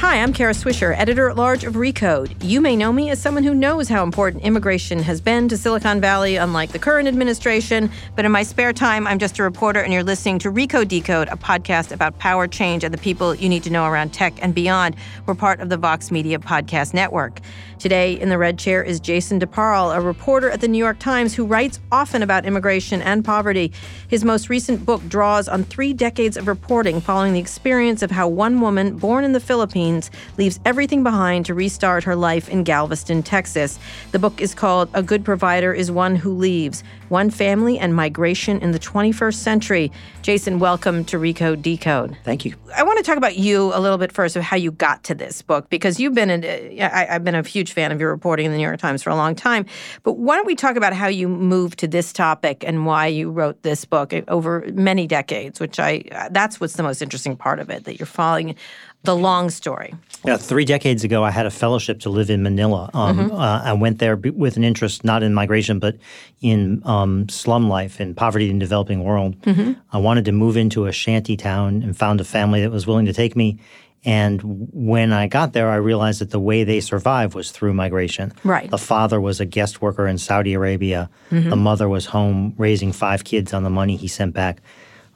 Hi, I'm Kara Swisher, editor at large of Recode. You may know me as someone who knows how important immigration has been to Silicon Valley, unlike the current administration. But in my spare time, I'm just a reporter, and you're listening to Recode Decode, a podcast about power, change, and the people you need to know around tech and beyond. We're part of the Vox Media Podcast Network. Today in the red chair is Jason DeParle, a reporter at the New York Times who writes often about immigration and poverty. His most recent book draws on three decades of reporting following the experience of how one woman born in the Philippines leaves everything behind to restart her life in Galveston, Texas. The book is called A Good Provider is One Who Leaves One Family and Migration in the 21st Century. Jason, welcome to Recode Decode. Thank you. I want to talk about you a little bit first of how you got to this book because you've been, a, uh, I, I've been a huge fan of your reporting in the New York Times for a long time. But why don't we talk about how you moved to this topic and why you wrote this book over many decades? Which I that's what's the most interesting part of it that you're following the long story. Yeah, three decades ago, I had a fellowship to live in Manila. Um, mm-hmm. uh, I went there with an interest not in migration, but in um, slum life and poverty in the developing world. Mm-hmm. I wanted to move into a shanty town and found a family that was willing to take me. And when I got there, I realized that the way they survived was through migration. Right. The father was a guest worker in Saudi Arabia. Mm-hmm. The mother was home raising five kids on the money he sent back.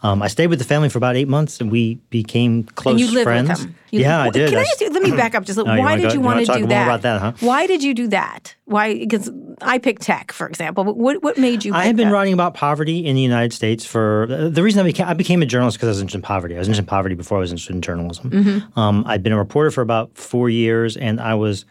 Um, I stayed with the family for about eight months, and we became close and you friends. With them. You yeah, I did. Can I just, let me back up just a little. Oh, why did go, you want to do that? about that? Huh? Why did you do that? Why? Because I picked tech, for example. But what what made you? I had been that? writing about poverty in the United States for the reason I became I became a journalist because I was interested in poverty. I was interested in poverty before I was interested in journalism. Mm-hmm. Um, I'd been a reporter for about four years, and I was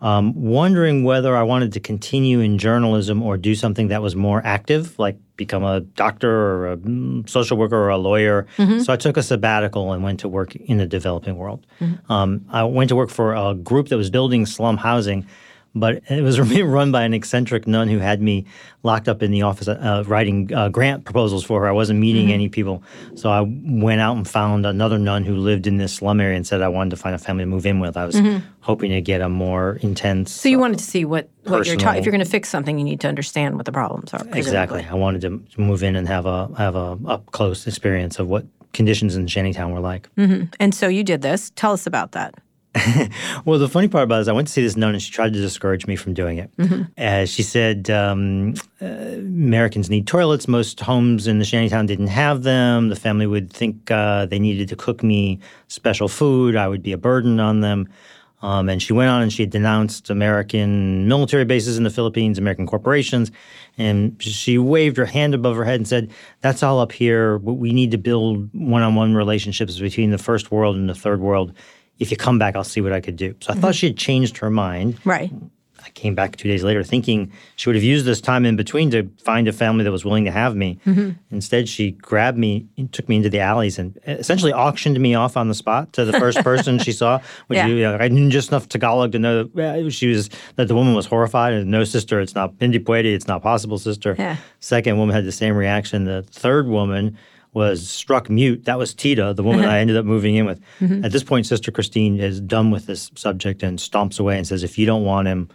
um, wondering whether I wanted to continue in journalism or do something that was more active, like become a doctor or a mm, social worker or a lawyer. Mm-hmm. So I took a sabbatical and went to work in the developing world. Mm-hmm. Um, I went to work for a group that was building slum housing but it was run by an eccentric nun who had me locked up in the office uh, writing uh, grant proposals for her. I wasn't meeting mm-hmm. any people. So I went out and found another nun who lived in this slum area and said I wanted to find a family to move in with. I was mm-hmm. hoping to get a more intense. So you wanted to see what, what you're ta- if you're going to fix something, you need to understand what the problems are. Presumably. Exactly. I wanted to move in and have a have a up close experience of what conditions in Shantytown were like. Mm-hmm. And so you did this. Tell us about that. well, the funny part about it is I went to see this nun and she tried to discourage me from doing it. Mm-hmm. Uh, she said um, uh, Americans need toilets. Most homes in the shantytown didn't have them. The family would think uh, they needed to cook me special food. I would be a burden on them. Um, and she went on and she denounced American military bases in the Philippines, American corporations, and she waved her hand above her head and said, "That's all up here. We need to build one-on-one relationships between the first world and the third world." If you come back, I'll see what I could do. So I mm-hmm. thought she had changed her mind. Right. I came back two days later thinking she would have used this time in between to find a family that was willing to have me. Mm-hmm. Instead, she grabbed me, and took me into the alleys, and essentially auctioned me off on the spot to the first person she saw. Which yeah. you know, I knew just enough Tagalog to know that she was that the woman was horrified. And no, sister, it's not Hindi puede, it's not possible, sister. Yeah. Second woman had the same reaction. The third woman was struck mute. That was Tita, the woman I ended up moving in with. Mm-hmm. At this point, Sister Christine is done with this subject and stomps away and says, "If you don't want him,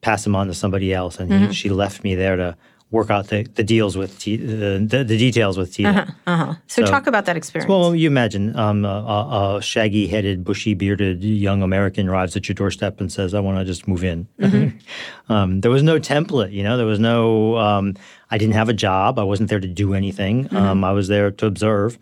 pass him on to somebody else." And mm-hmm. he, she left me there to work out the, the deals with T, the, the, the details with Tita. Uh-huh, uh-huh. So, So- talk about that experience. Well, you imagine um, a, a, shaggy-headed, bushy-bearded young American arrives at your doorstep and says, "I want to just move in." um, there was no template, you know. There was no. Um, I didn't have a job. I wasn't there to do anything. Um, I was there to observe.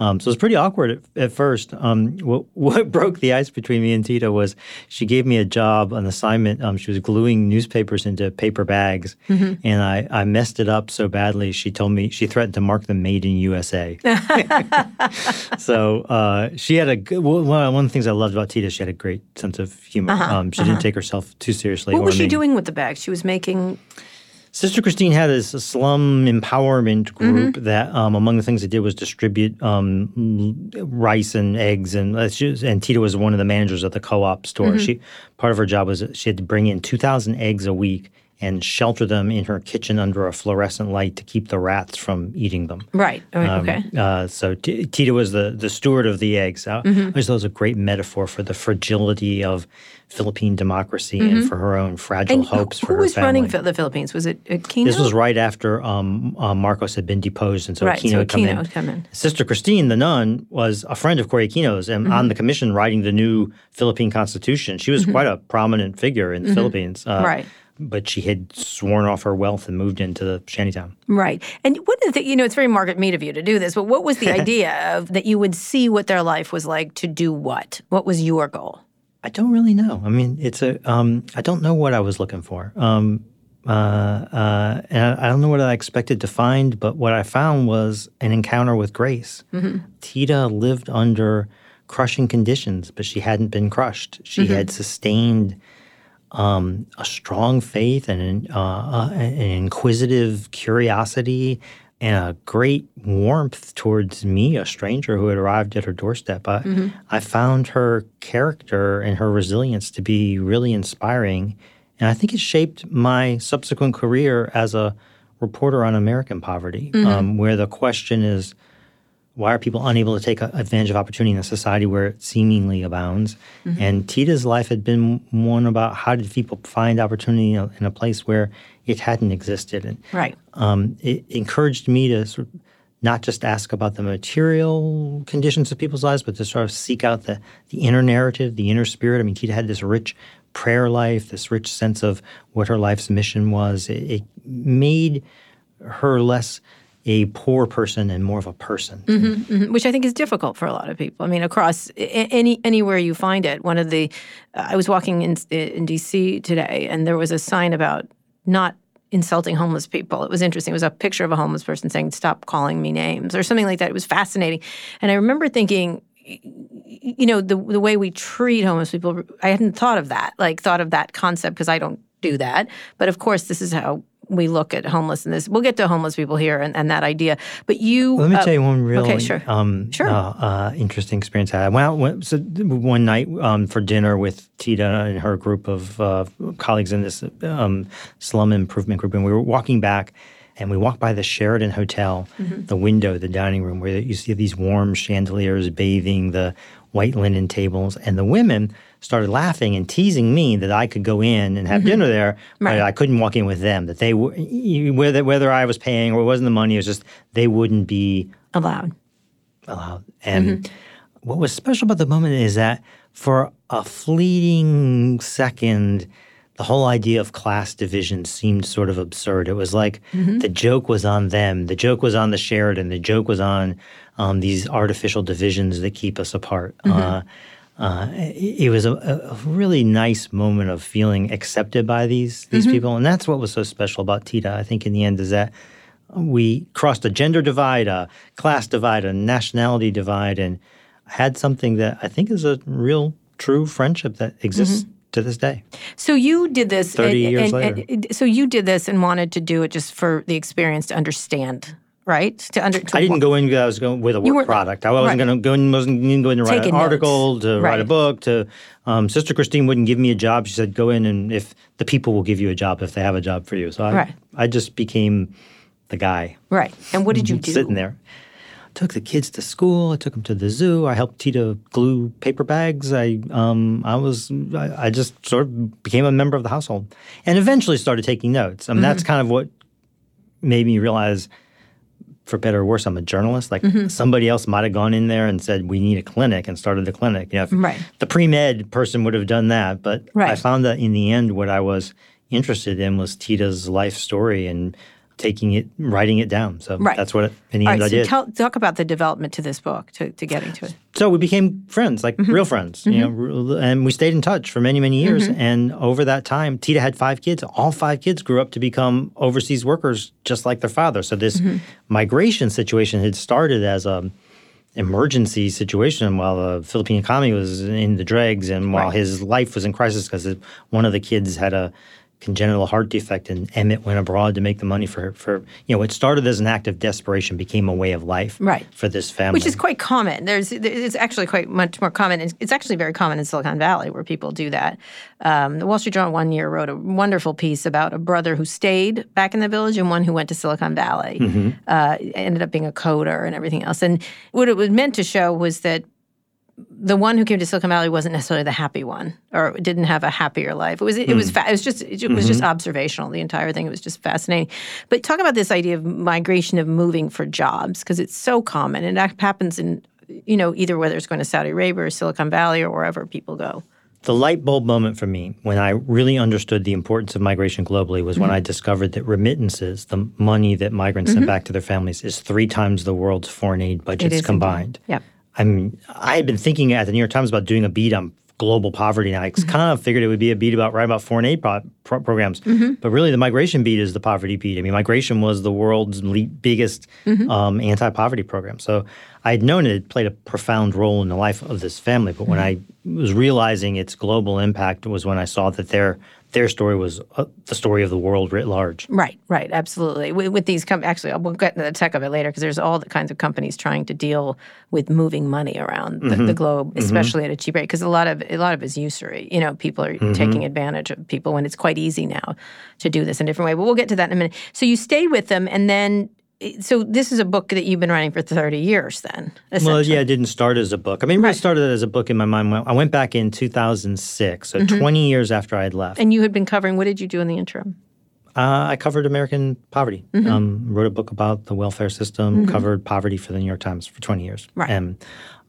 Um, so it was pretty awkward at, at first. Um, what, what broke the ice between me and Tita was she gave me a job, an assignment. Um, she was gluing newspapers into paper bags, and I, I messed it up so badly. She told me she threatened to mark them "Made in USA." so uh, she had a good. Well, one of the things I loved about Tita, she had a great sense of humor. um, she didn't take herself too seriously. what was she me. doing with the bags? She was making. Sister Christine had this slum empowerment group that, um, among the things it did, was distribute um, rice and eggs, and uh, and Tita was one of the managers at the co-op store. She part of her job was she had to bring in two thousand eggs a week and shelter them in her kitchen under a fluorescent light to keep the rats from eating them. Right. Oh, Um, okay. Uh, so T- Tita was the, the steward of the eggs. Uh, I just thought it was a great metaphor for the fragility of Philippine democracy and for her own fragile And hopes for her family. Who was running the Philippines? Was it Aquino? This was right after um, uh, Marcos had been deposed, and so Right, Aquino so had come Aquino in. come in. Sister Christine, the nun, was a friend of Cory Aquino's and Mm-hmm. on the commission writing the new Philippine Constitution. She was quite a prominent figure in the Philippines. Uh, Mm-hmm. Right. But she had sworn off her wealth and moved into the shantytown. Right. And what is the, you know, it's very Margaret Mead of you to do this, but what was the idea of that you would see what their life was like to do what? What was your goal? I don't really know. I mean, it's a. Um, I don't know what I was looking for. Um, uh, uh, and I, don't know what I expected to find, but what I found was an encounter with grace. Tita lived under crushing conditions, but she hadn't been crushed. She had sustained um, a strong faith and an, uh, uh, an inquisitive curiosity and a great warmth towards me, a stranger who had arrived at her doorstep. I, I found her character and her resilience to be really inspiring. And I think it shaped my subsequent career as a reporter on American poverty, um, where the question is why are people unable to take advantage of opportunity in a society where it seemingly abounds? And Tita's life had been one about how did people find opportunity in a, in a place where it hadn't existed. And Right. um, it encouraged me to sort of not just ask about the material conditions of people's lives, but to sort of seek out the, the inner narrative, the inner spirit. I mean, Tita had this rich prayer life, this rich sense of what her life's mission was. It, it made her less a poor person and more of a person. Mhm, which I think is difficult for a lot of people. I mean, across any anywhere you find it. One of the, I was walking in in D.C. today, and there was a sign about not insulting homeless people. It was interesting. It was a picture of a homeless person saying, "Stop calling me names" or something like that. It was fascinating, and I remember thinking. You know the the way we treat homeless people. I hadn't thought of that, like thought of that concept because I don't do that. But of course, this is how we look at homelessness. We'll get to homeless people here and, and that idea. But you, Let me uh, tell you one real okay, sure. um, Sure. uh, uh, interesting experience I had. Went so one night um, for dinner with Tita and her group of uh, colleagues in this um, slum improvement group, and we were walking back. And we walked by the Sheraton Hotel, Mm-hmm. the window, the dining room, where you see these warm chandeliers bathing the white linen tables. And the women started laughing and teasing me that I could go in and have dinner there, Mm-hmm. Right. but I couldn't walk in with them. That they w- whether whether I was paying or it wasn't the money, it was just they wouldn't be allowed. allowed. And Mm-hmm. what was special about the moment is that for a fleeting second, the whole idea of class division seemed sort of absurd. It was like Mm-hmm. the joke was on them, the joke was on the Sheraton, the joke was on um, these artificial divisions that keep us apart. Mm-hmm. Uh, uh, it, it was a, a really nice moment of feeling accepted by these these Mm-hmm. people, and that's what was so special about Tita. I think in the end is that we crossed a gender divide, a class divide, a nationality divide, and had something that I think is a real, true friendship that exists Mm-hmm. to this day. So you did this 30 and- years and- later. and- so you did this and wanted to do it just for the experience to understand, right? To under to I didn't go in because I was going with a work product. I wasn't right. going to go in, wasn't going to write Taking an article, notes. to write a book. To um, Sister Christine wouldn't give me a job. She said, "Go in, and if the people will give you a job, if they have a job for you." So I, Right. I just became the guy. right. And what did you do? sitting there. Took the kids to school. I took them to the zoo. I helped Tita glue paper bags. I um I was I, I just sort of became a member of the household, and eventually started taking notes. I mean, Mm-hmm. that's kind of what made me realize, for better or worse, I'm a journalist. Like mm-hmm. somebody else might have gone in there and said, "We need a clinic," and started the clinic. You know, Right. the pre med person would have done that, but I found that in the end, what I was interested in was Tita's life story and taking it, writing it down. So Right. that's what it, in the All end right, I so did. tell, talk about the development to this book, to, to getting to it. so we became friends, like Mm-hmm. real friends, you know, and we stayed in touch for many, many years. Mm-hmm. And over that time, Tita had five kids. All five kids grew up to become overseas workers, just like their father. So this Mm-hmm. migration situation had started as a emergency situation while the Philippine economy was in the dregs and while Right. his life was in crisis because one of the kids had a congenital heart defect and Emmett went abroad to make the money for for you know it started as an act of desperation became a way of life Right. for this family Which is quite common. There's, it's actually quite much more common. It's, it's actually very common in Silicon Valley where people do that. Um, the Wall Street Journal one year wrote a wonderful piece about a brother who stayed back in the village and one who went to Silicon Valley. Uh, ended up being a coder and everything else. And what it was meant to show was that the one who came to Silicon Valley wasn't necessarily the happy one, or didn't have a happier life. It was it was fa- it was just it was just observational. The entire thing it was just fascinating. But talk about this idea of migration of moving for jobs because it's so common and that happens in you know either whether it's going to Saudi Arabia or Silicon Valley or wherever people go. The light bulb moment for me when I really understood the importance of migration globally was Mm-hmm. when I discovered that remittances, the money that migrants send back to their families, is three times the world's foreign aid budgets Mm-hmm. combined. indeed. Yep. I mean, I had been thinking at the New York Times about doing a beat on global poverty, and I Mm-hmm. kind of figured it would be a beat about right about foreign aid pro- pro- programs. Mm-hmm. But really, the migration beat is the poverty beat. I mean, migration was the world's le- biggest Mm-hmm. um, anti-poverty program. So I had known it had played a profound role in the life of this family. But when I Mm-hmm. was realizing its global impact was when I saw that their their story was uh, the story of the world writ large. Right, right, absolutely. With, with these, com- actually, we'll get into the tech of it later because there's all the kinds of companies trying to deal with moving money around the, mm-hmm. the globe, mm-hmm. especially at a cheap rate. Because a lot of a lot of it's usury. You know, people are mm-hmm. taking advantage of people when it's quite easy now to do this in a different way. But we'll get to that in a minute. So you stayed with them, and then. So this is a book that you've been writing for 30 years then. Well, yeah, it didn't start as a book. I mean, it really started as a book in my mind. When I went back in 2006, so 20 years after I had left. And you had been covering, what did you do in the interim? Uh, I covered American poverty. Mm-hmm. Um, wrote a book about the welfare system. Covered poverty for the New York Times for 20 years. Right. And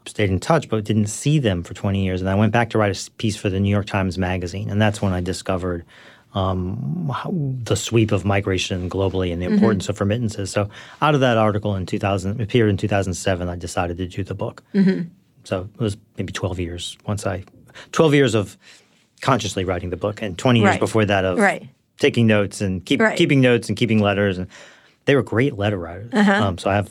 stayed in touch, but didn't see them for 20 years. And I went back to write a piece for the New York Times Magazine, and that's when I discovered um, how, the sweep of migration globally and the importance of remittances. So, out of that article in 2000, it appeared in 2007, I decided to do the book. So it was maybe 12 years once I, 12 years of consciously writing the book, and 20 years Right. before that of Right. taking notes and keep Right. keeping notes and keeping letters and they were great letter writers. Uh-huh. Um, so I have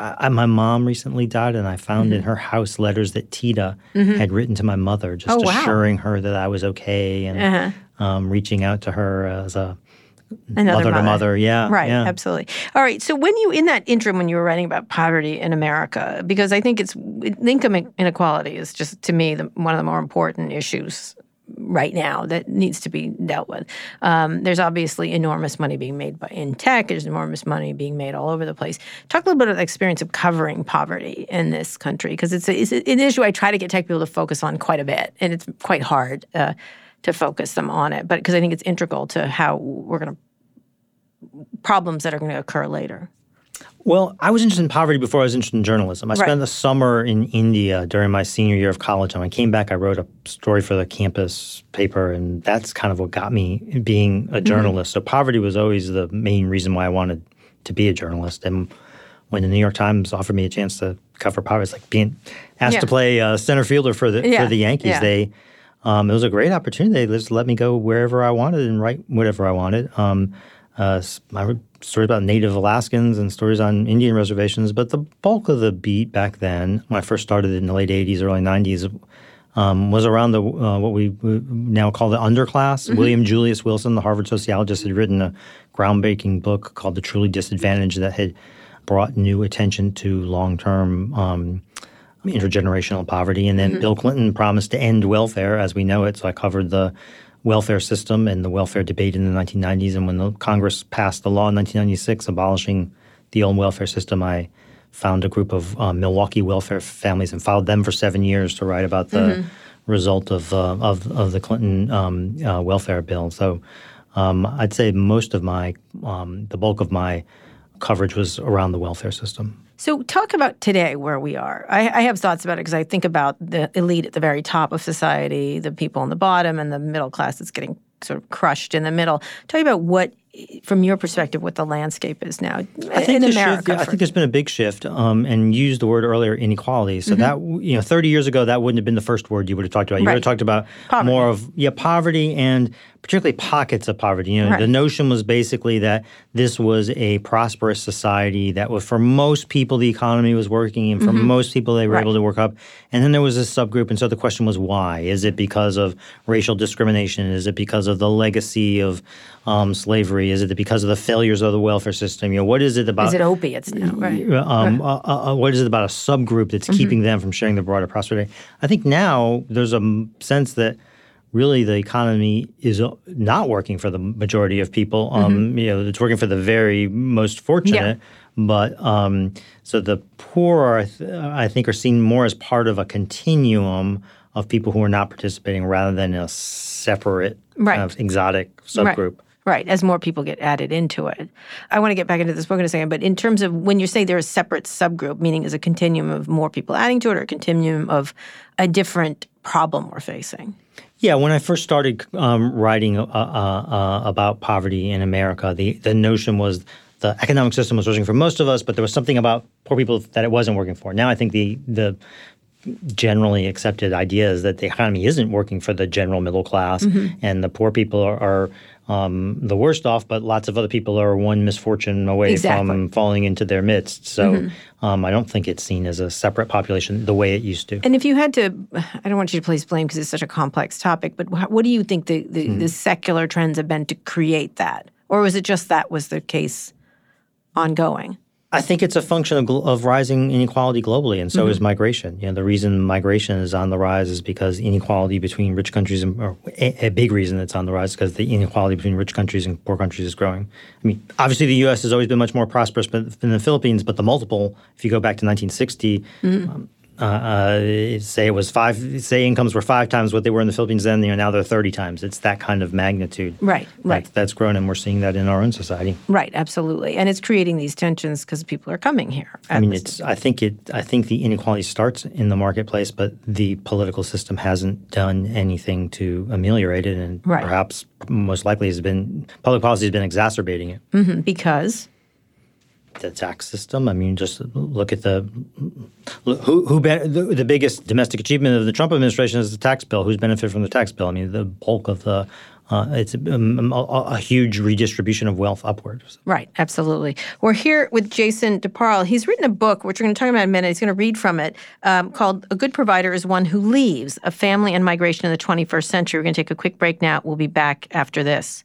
I, my mom recently died and I found Mm-hmm. in her house letters that Tita had written to my mother just Oh, wow. Uh-huh. assuring her that I was okay and um, reaching out to her as a Another mother to mother. Yeah, Right, yeah. absolutely. All right. So when you in that interim when you were writing about poverty in America, because I think it's income inequality is just to me the, one of the more important issues right now that needs to be dealt with. Um, there's obviously enormous money being made by, in tech. There's enormous money being made all over the place. Talk a little bit about the experience of covering poverty in this country because it's, a, it's an issue I try to get tech people to focus on quite a bit, and it's quite hard. Uh, to focus them on it, but because I think it's integral to how we're going to problems that are going to occur later. Well, I was interested in poverty before I was interested in journalism. I Right. spent the summer in India during my senior year of college. And when I came back, I wrote a story for the campus paper, and that's kind of what got me being Mm-hmm. a journalist. So poverty was always the main reason why I wanted to be a journalist. And when the New York Times offered me a chance to cover poverty, it's like being asked Yeah. to play uh, center fielder for the Yeah, for the Yankees. yeah. They um, it was a great opportunity. They just let me go wherever I wanted and write whatever I wanted. Um, uh, I wrote stories about Native Alaskans and stories on Indian reservations, but the bulk of the beat back then, when I first started in the late '80s, early '90s, um, was around the uh, what we now call the underclass. William Julius Wilson, the Harvard sociologist, had written a groundbreaking book called "The Truly Disadvantaged" that had brought new attention to long-term. Um, intergenerational poverty. And then Bill Clinton promised to end welfare as we know it. So I covered the welfare system and the welfare debate in the 1990s. And when the Congress passed the law in 1996 abolishing the old welfare system, I found a group of uh, Milwaukee welfare families and followed them for seven years to write about the result of, uh, of, of the Clinton um, uh, welfare bill. So um, I'd say most of my, um, the bulk of my coverage was around the welfare system. So, talk about today where we are. I, I have thoughts about it because I think about the elite at the very top of society, the people on the bottom, and the middle class that's getting sort of crushed in the middle. Tell me about what from your perspective, what the landscape is now I think in America. Shift, yeah, I think there's been a big shift, um, and you used the word earlier, inequality. So mm-hmm. that you know, 30 years ago, that wouldn't have been the first word you would have talked about. You right. would have talked about poverty. more of yeah, poverty and particularly pockets of poverty. You know, right. the notion was basically that this was a prosperous society that was for most people the economy was working, and for mm-hmm. most people they were right. able to work up. And then there was a subgroup, and so the question was why? Is it because of racial discrimination? Is it because of the legacy of um, slavery? Is it because of the failures of the welfare system? You know, what is it about? Is it opiates now? Right. Um, uh, uh, uh, what is it about a subgroup that's mm-hmm. keeping them from sharing the broader prosperity? I think now there's a sense that really the economy is uh, not working for the majority of people. Um, mm-hmm. You know, it's working for the very most fortunate. Yeah. But um, so the poor, are, I think, are seen more as part of a continuum of people who are not participating rather than a separate, right. kind of exotic subgroup. Right. Right, as more people get added into it. I want to get back into this book in a second, but in terms of when you're say there's a separate subgroup, meaning is a continuum of more people adding to it or a continuum of a different problem we're facing? Yeah, when I first started um, writing uh, uh, uh, about poverty in America, the, the notion was the economic system was working for most of us, but there was something about poor people that it wasn't working for. Now I think the the generally accepted idea is that the economy isn't working for the general middle class, mm-hmm. and the poor people are, are um, the worst off, but lots of other people are one misfortune away exactly. from falling into their midst. So mm-hmm. um, I don't think it's seen as a separate population the way it used to. And if you had to, I don't want you to place blame because it's such a complex topic, but what do you think the, the, mm-hmm. the secular trends have been to create that? Or was it just that was the case ongoing? I think it's a function of, of rising inequality globally, and so mm-hmm. is migration. You know, the reason migration is on the rise is because inequality between rich countries and or a, a big reason it's on the rise because the inequality between rich countries and poor countries is growing. I mean, obviously the U.S. has always been much more prosperous than the Philippines, but the multiple, if you go back to 1960, mm-hmm. um, uh, uh, say it was five, say incomes were five times what they were in the Philippines then, you know, now they're 30 times. It's that kind of magnitude. Right, right. That, that's grown, and we're seeing that in our own society. Right, absolutely. And it's creating these tensions because people are coming here. I mean, it's, I think it, I think the inequality starts in the marketplace, but the political system hasn't done anything to ameliorate it, and right. perhaps most likely has been, public policy has been exacerbating it. Mm-hmm, because? The tax system. I mean, just look at the who who the, the, biggest domestic achievement of the Trump administration is the tax bill. Who's benefited from the tax bill? I mean, the bulk of the uh, it's um, a, a, huge redistribution of wealth upwards. Right, absolutely. We're here with Jason DeParle. He's written a book, which we're going to talk about in a minute. He's going to read from it, um, called A Good Provider is One Who Leaves A Family and Migration in the 21st Century. We're going to take a quick break now. We'll be back after this.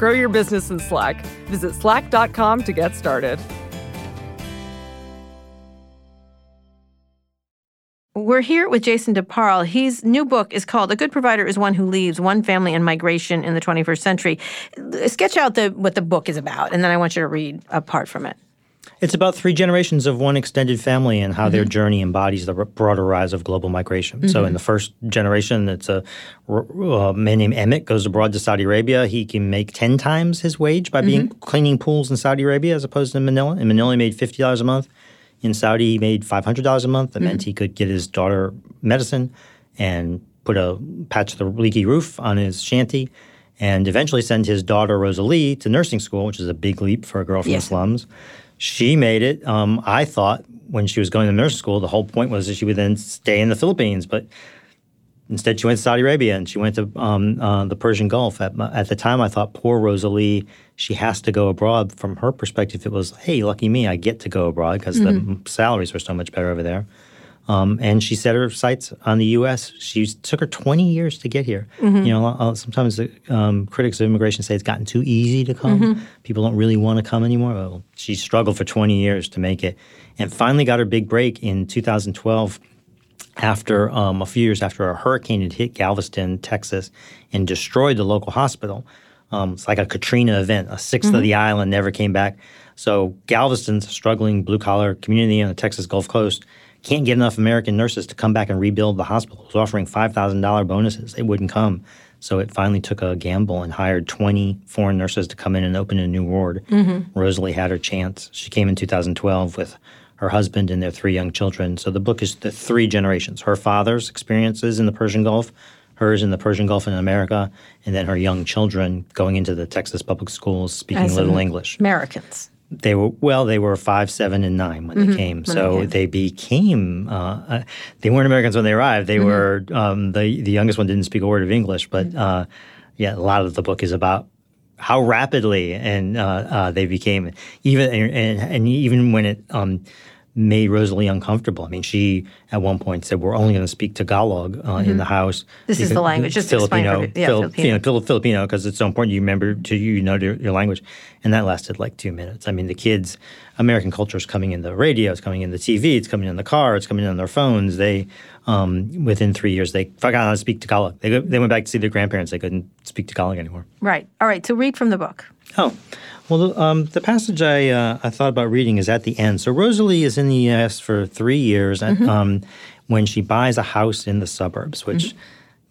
Grow your business in Slack. Visit slack.com to get started. We're here with Jason DeParle. His new book is called A Good Provider is One Who Leaves One Family and Migration in the 21st Century. Sketch out the, what the book is about, and then I want you to read a part from it. It's about three generations of one extended family and how mm-hmm. their journey embodies the broader rise of global migration. Mm-hmm. So, in the first generation, it's a, a, man named Emmett goes abroad to Saudi Arabia. He can make 10 times his wage by being mm-hmm. cleaning pools in Saudi Arabia as opposed to Manila. In Manila, he made $50 a month. In Saudi, he made $500 a month. That meant mm-hmm. he could get his daughter medicine and put a patch of the leaky roof on his shanty, and eventually send his daughter Rosalie to nursing school, which is a big leap for a girl from the slums. She made it. Um, I thought when she was going to nursing school, the whole point was that she would then stay in the Philippines, but Instead, she went to Saudi Arabia and she went to um, uh, the Persian Gulf. At, at the time, I thought, poor Rosalie, she has to go abroad. From her perspective, it was, hey, lucky me, I get to go abroad because the salaries were so much better over there. Um, and she set her sights on the U.S. She took her 20 years to get here. You know, sometimes the, um, critics of immigration say it's gotten too easy to come. People don't really want to come anymore. Well, she struggled for 20 years to make it, and finally got her big break in 2012 after um, a few years after a hurricane had hit Galveston, Texas, and destroyed the local hospital. Um, it's like a Katrina event. A 6th of the island never came back. So Galveston's struggling blue collar community on the Texas Gulf Coast can't get enough American nurses to come back and rebuild the hospital. It was offering five thousand dollar bonuses. They wouldn't come. So it finally took a gamble and hired 20 foreign nurses to come in and open a new ward. Mm-hmm. Rosalie had her chance. She came in 2012 with her husband and their three young children. So the book is the three generations her father's experiences in the Persian Gulf, hers in the Persian Gulf in America, and then her young children going into the Texas public schools speaking As little English. Americans. They were well. They were five, seven, and nine when they came. so they became. Uh, uh, they weren't Americans when they arrived. They were um, the the youngest one didn't speak a word of English, but uh, yeah, a lot of the book is about how rapidly and uh, uh, they became even and, and even when it um, made Rosalie uncomfortable. I mean, she at one point said, "We're only going to speak Tagalog uh, in the house." This is the language. Just Filipino, for- yeah, Fil- Filipino. you know, Filipino because it's so important you remember to you know your, your language, and that lasted like two minutes. I mean, the kids, American culture is coming in the radio, it's coming in the TV, it's coming in the car, it's coming in on their phones. They um, within three years they forgot how to speak Tagalog. They go, they went back to see their grandparents. They couldn't speak Tagalog anymore. Right. All right. So read from the book. Oh, well, the, um, the passage I uh, I thought about reading is at the end. So Rosalie is in the U.S. for three years, and um, when she buys a house in the suburbs, which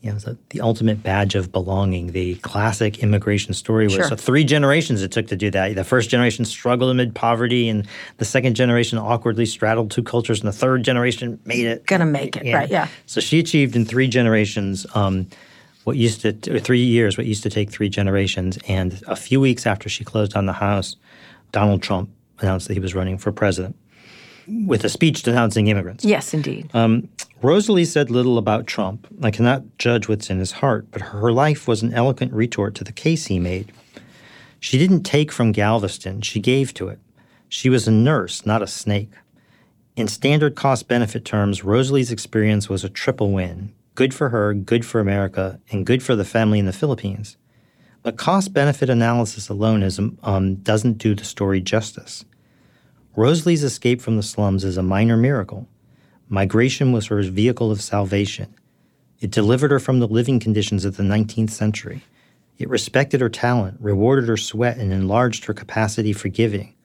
you know is the, the ultimate badge of belonging, the classic immigration story. Where Sure. so three generations it took to do that. The first generation struggled amid poverty, and the second generation awkwardly straddled two cultures, and the third generation made it. Gonna make it, right, yeah. So she achieved in three generations um, what used to, three years, what used to take three generations. And a few weeks after she closed on the house, Donald Trump announced that he was running for president with a speech denouncing immigrants. Yes, indeed. Um, Rosalie said little about Trump. I cannot judge what's in his heart, but her life was an eloquent retort to the case he made. She didn't take from Galveston, she gave to it. She was a nurse, not a snake. In standard cost benefit terms, Rosalie's experience was a triple win good for her, good for America, and good for the family in the Philippines. But cost benefit analysis alone is, um, doesn't do the story justice. Rosalie's escape from the slums is a minor miracle. Migration was her vehicle of salvation. It delivered her from the living conditions of the 19th century. It respected her talent, rewarded her sweat, and enlarged her capacity for giving.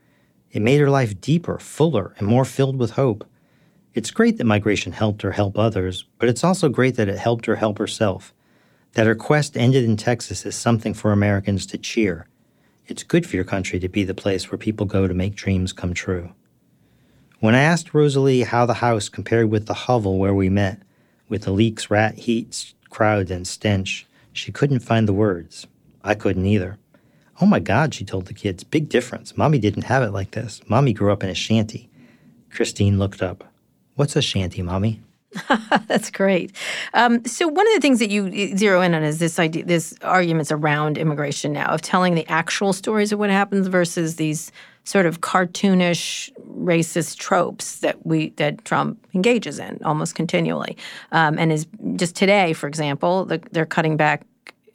It made her life deeper, fuller, and more filled with hope. It's great that migration helped her help others, but it's also great that it helped her help herself. That her quest ended in Texas is something for Americans to cheer. It's good for your country to be the place where people go to make dreams come true. When I asked Rosalie how the house compared with the hovel where we met, with the leaks, rat heat, crowds, and stench, she couldn't find the words. I couldn't either. Oh my God, she told the kids, big difference. Mommy didn't have it like this. Mommy grew up in a shanty. Christine looked up. What's a shanty, Mommy? That's great. Um, so one of the things that you zero in on is this idea, this arguments around immigration now of telling the actual stories of what happens versus these sort of cartoonish racist tropes that we that Trump engages in almost continually, um, and is just today, for example, the, they're cutting back.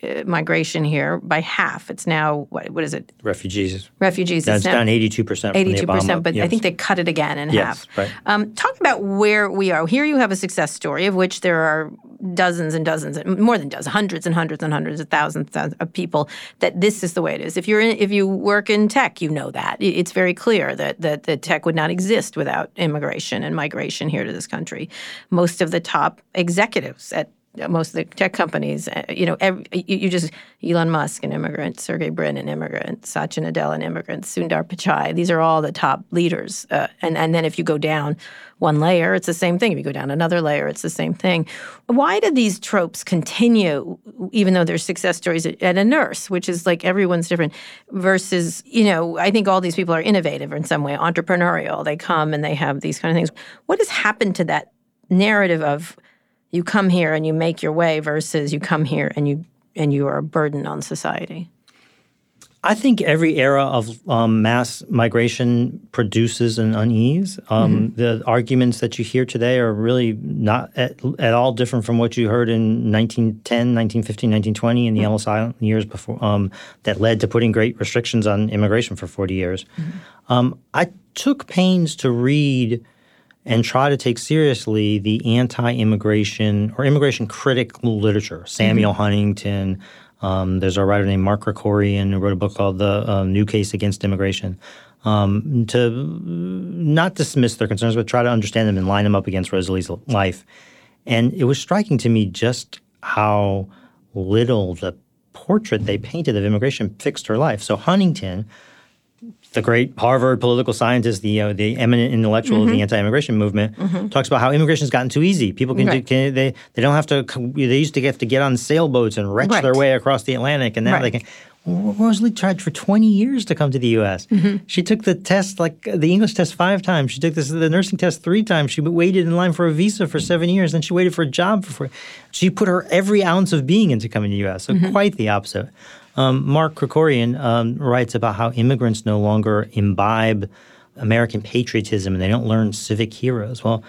Uh, migration here by half. It's now what? What is it? Refugees. Refugees. That's down 82% Eighty-two percent, Obama- but I think they cut it again in Yes, half. right. Um, talk about where we are. Here you have a success story of which there are dozens and dozens, more than dozens, hundreds and hundreds and hundreds of thousands of people. That this is the way it is. If you're in, if you work in tech, you know that it's very clear that that that tech would not exist without immigration and migration here to this country. Most of the top executives at most of the tech companies, uh, you know, every, you, you, just Elon Musk, an immigrant, Sergey Brin, an immigrant, Satya Nadella, an immigrant, Sundar Pichai. These are all the top leaders. Uh, and and then if you go down one layer, it's the same thing. If you go down another layer, it's the same thing. Why do these tropes continue, even though there's success stories at a nurse, which is like everyone's different, versus, you know, I think all these people are innovative in some way, entrepreneurial. They come and they have these kind of things. What has happened to that narrative of you come here and you make your way versus you come here and you and you are a burden on society? I think every era of um, mass migration produces an unease. Um, mm-hmm. The arguments that you hear today are really not at, at, all different from what you heard in 1910, 1915, 1920, and the mm-hmm. Ellis Island years before um, that led to putting great restrictions on immigration for 40 years. Mm-hmm. Um, I took pains to read and try to take seriously the anti-immigration or immigration critic literature. Samuel mm-hmm. Huntington, um, there's a writer named Mark Krikorian who wrote a book called The uh, New Case Against Immigration. Um, to not dismiss their concerns, but try to understand them and line them up against Rosalie's life. And it was striking to me just how little the portrait they painted of immigration fixed her life. So Huntington the great Harvard political scientist, the uh, the eminent intellectual mm-hmm. of the mm-hmm. anti-immigration movement, mm-hmm. talks about how immigration has gotten too easy. People can, right. can, they they don't have to they used to have to get on sailboats and wrench right. their way across the Atlantic, and now right. they can. Rosalie tried for 20 years to come to the U.S. Mm-hmm. She took the test, like the English test, five times. She took this, the nursing test three times. She waited in line for a visa for seven years. Then she waited for a job for four. She put her every ounce of being into coming to the U.S. So mm-hmm. quite the opposite. Um, Mark Krikorian um, writes about how immigrants no longer imbibe American patriotism and they don't learn civic heroes. Well,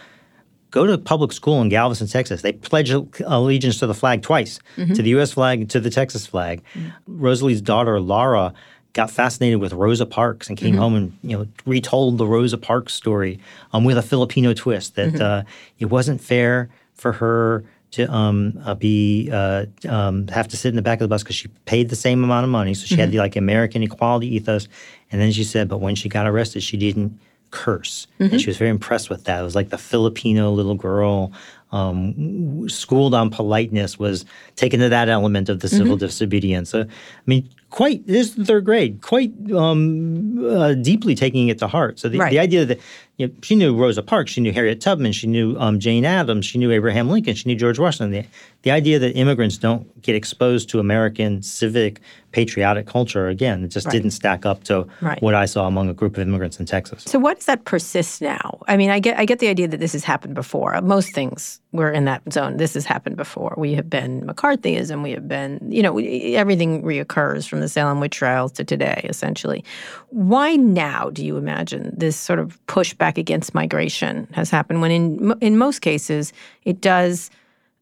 go to public school in Galveston, Texas. They pledge allegiance to the flag twice, mm-hmm. to the U.S. flag, to the Texas flag. Mm-hmm. Rosalie's daughter, Laura, got fascinated with Rosa Parks and came mm-hmm. home and you know retold the Rosa Parks story um, with a Filipino twist that mm-hmm. uh, it wasn't fair for her to um, uh, be uh, um, have to sit in the back of the bus because she paid the same amount of money. So she mm-hmm. had the like American equality ethos. And then she said, but when she got arrested, she didn't curse, mm-hmm. and she was very impressed with that. It was like the Filipino little girl um, schooled on politeness was taken to that element of the civil mm-hmm. disobedience. So, I mean, quite this is third grade, quite um, uh, deeply taking it to heart. So the, right. the idea that you know, she knew Rosa Parks, she knew Harriet Tubman, she knew um, Jane Addams, she knew Abraham Lincoln, she knew George Washington. The, the idea that immigrants don't get exposed to American civic patriotic culture again, it just right. didn't stack up to right. what I saw among a group of immigrants in Texas. So why does that persist now? I mean, I get I get the idea that this has happened before. Most things were in that zone. This has happened before. We have been McCarthyism. We have been, you know, everything reoccurs from the Salem witch trials to today, essentially. Why now do you imagine this sort of pushback against migration has happened when in in most cases it does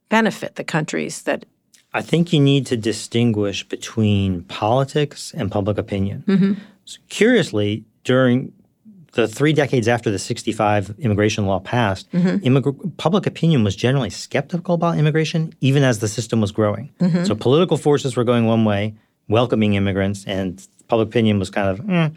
benefit the countries that I think you need to distinguish between politics and public opinion. Mm-hmm. So curiously, during the three decades after the 65 immigration law passed, mm-hmm. immig- public opinion was generally skeptical about immigration, even as the system was growing. Mm-hmm. So political forces were going one way, welcoming immigrants, and public opinion was kind of, eh.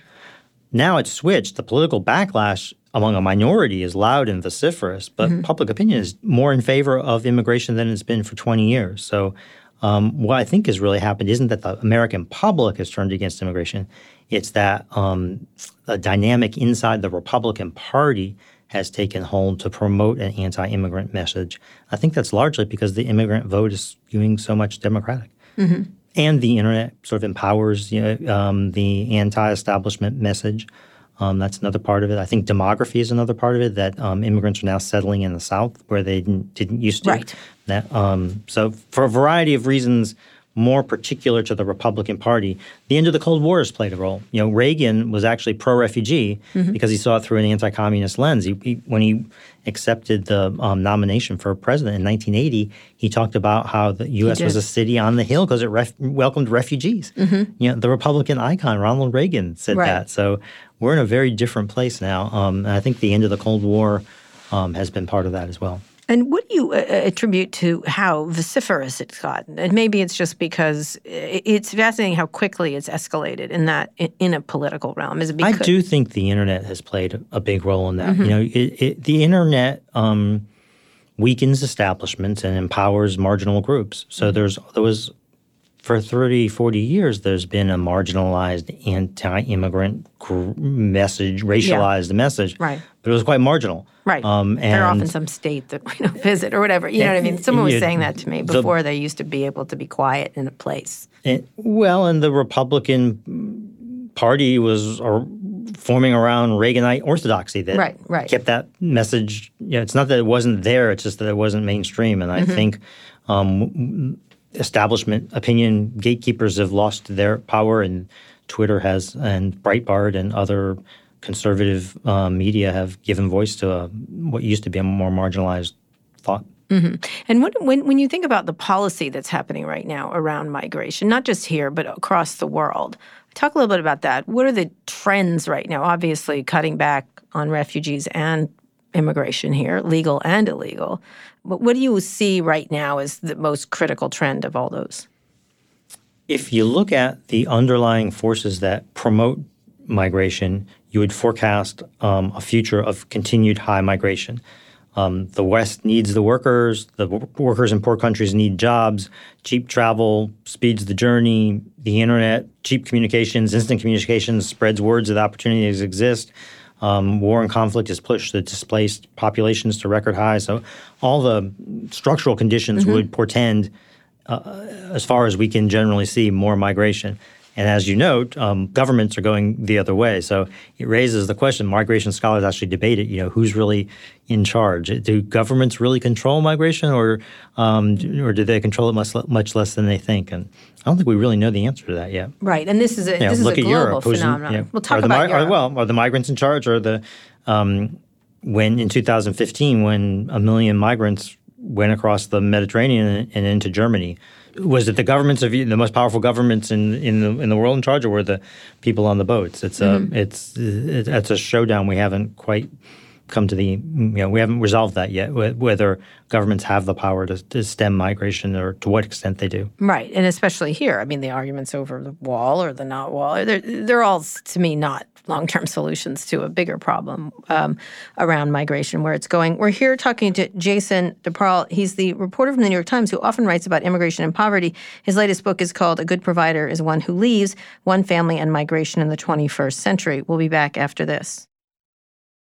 Now it's switched. The political backlash among a minority is loud and vociferous, but mm-hmm. public opinion is more in favor of immigration than it's been for 20 years. So, um, what I think has really happened isn't that the American public has turned against immigration, it's that um, a dynamic inside the Republican Party has taken hold to promote an anti immigrant message. I think that's largely because the immigrant vote is skewing so much Democratic. Mm-hmm and the internet sort of empowers you know, um, the anti-establishment message. Um, that's another part of it. I think demography is another part of it. That um, immigrants are now settling in the South where they didn't, didn't used to. Right. That um, so for a variety of reasons, more particular to the Republican Party, the end of the Cold War has played a role. You know, Reagan was actually pro-refugee mm-hmm. because he saw it through an anti-communist lens. He, he, when he accepted the um, nomination for president in 1980, he talked about how the U.S. was a city on the hill because it ref- welcomed refugees. Mm-hmm. You know, the Republican icon Ronald Reagan said right. that. So we're in a very different place now. Um, and I think the end of the Cold War um, has been part of that as well. And what do you uh, uh, attribute to how vociferous it's gotten? And maybe it's just because it's fascinating how quickly it's escalated in that in a political realm. Is it because- I do think the internet has played a big role in that. Mm-hmm. You know, it, it, the internet. Um, weakens establishments and empowers marginal groups. So Mm-hmm. there's there was for 30, 40 years, there's been a marginalized anti-immigrant gr- message, racialized message. Right. But it was quite marginal. Right. Um, They're off in some state that we don't visit or whatever. You know what I mean? Someone was saying that to me the- before they used to be able to be quiet in a place. And, well, and the Republican Party was uh, forming around Reaganite orthodoxy that Right, right. kept that message. You know, it's not that it wasn't there; it's just that it wasn't mainstream. And I Mm-hmm. think um, establishment opinion gatekeepers have lost their power, and Twitter has, and Breitbart and other conservative uh, media have given voice to a, what used to be a more marginalized thought. And what, when, when you think about the policy that's happening right now around migration, not just here, but across the world, talk a little bit about that. What are the trends right now? Obviously, cutting back on refugees and immigration here, legal and illegal. What do you see right now as the most critical trend of all those? if you look at the underlying forces that promote migration, you would forecast um, a future of continued high migration. Um, the West needs the workers. The w- workers in poor countries need jobs. Cheap travel speeds the journey. The internet, cheap communications, instant communications spreads words that opportunities exist. Um, war and conflict has pushed the displaced populations to record highs. So, all the structural conditions would portend as far as we can generally see, more migration. And as you note, um, governments are going the other way. So it raises the question. Migration scholars actually debate it. You know, who's really in charge? Do governments really control migration, or um, or do they control it much much less than they think? And I don't think we really know the answer to that yet. Right, and this is a You know, this is look a at global Europe. who's in- phenomenon. you know, we'll talk are about mi- are- well, are the migrants in charge, or the um, when in 2015 when a million migrants went across the Mediterranean and into Germany? Was it the governments of the most powerful governments in, in the in the world in charge, or were the people on the boats? It's Mm-hmm. a it's it's it's a showdown. We haven't quite come to the you know we haven't resolved that yet. Whether governments have the power to, to stem migration, or to what extent they do. Right, and especially here. I mean, the arguments over the wall or the not wall, they're, they're all, to me, not long term solutions to a bigger problem um, around migration, where it's going. We're here talking to Jason DeParle. He's the reporter from the New York Times who often writes about immigration and poverty. His latest book is called A Good Provider is One Who Leaves One Family and Migration in the 21st Century. We'll be back after this.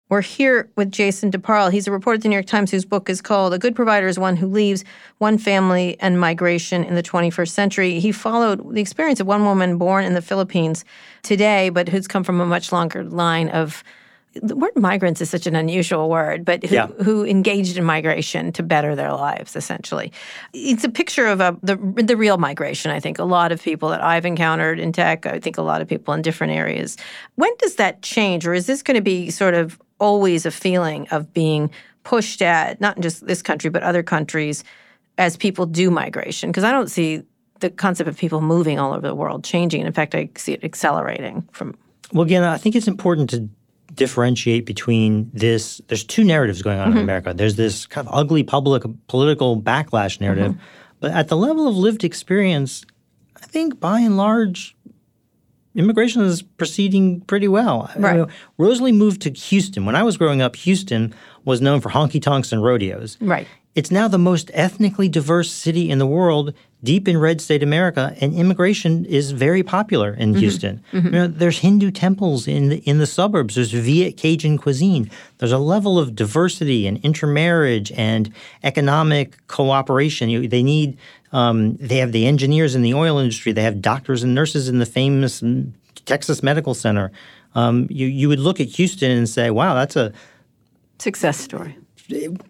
We're here with Jason DeParle. He's a reporter at the New York Times whose book is called A Good Provider is One Who Leaves One Family and Migration in the 21st Century. He followed the experience of one woman born in the Philippines today, but who's come from a much longer line of the word migrants is such an unusual word, but who, Yeah. who engaged in migration to better their lives, essentially. It's a picture of a, the, the real migration, I think. A lot of people that I've encountered in tech, I think a lot of people in different areas. When does that change, or is this going to be sort of always a feeling of being pushed at, not in just this country, but other countries, as people do migration? Because I don't see the concept of people moving all over the world changing. In fact, I see it accelerating from Well, again, I think it's important to differentiate between this. There's two narratives going on in mm-hmm. America. There's this kind of ugly public political backlash narrative, mm-hmm. but at the level of lived experience, I think by and large, immigration is proceeding pretty well. Right. mean, Rosalie moved to Houston. When I was growing up, Houston was known for honky tonks and rodeos. Right. It's now the most ethnically diverse city in the world, deep in red state America, and immigration is very popular in Houston. You know, there's Hindu temples in the in the suburbs. There's Viet Cajun cuisine. There's a level of diversity and intermarriage and economic cooperation. You, they need. Um, they have the engineers in the oil industry. They have doctors and nurses in the famous mm, Texas Medical Center. Um, you you would look at Houston and say, "Wow, that's a success story.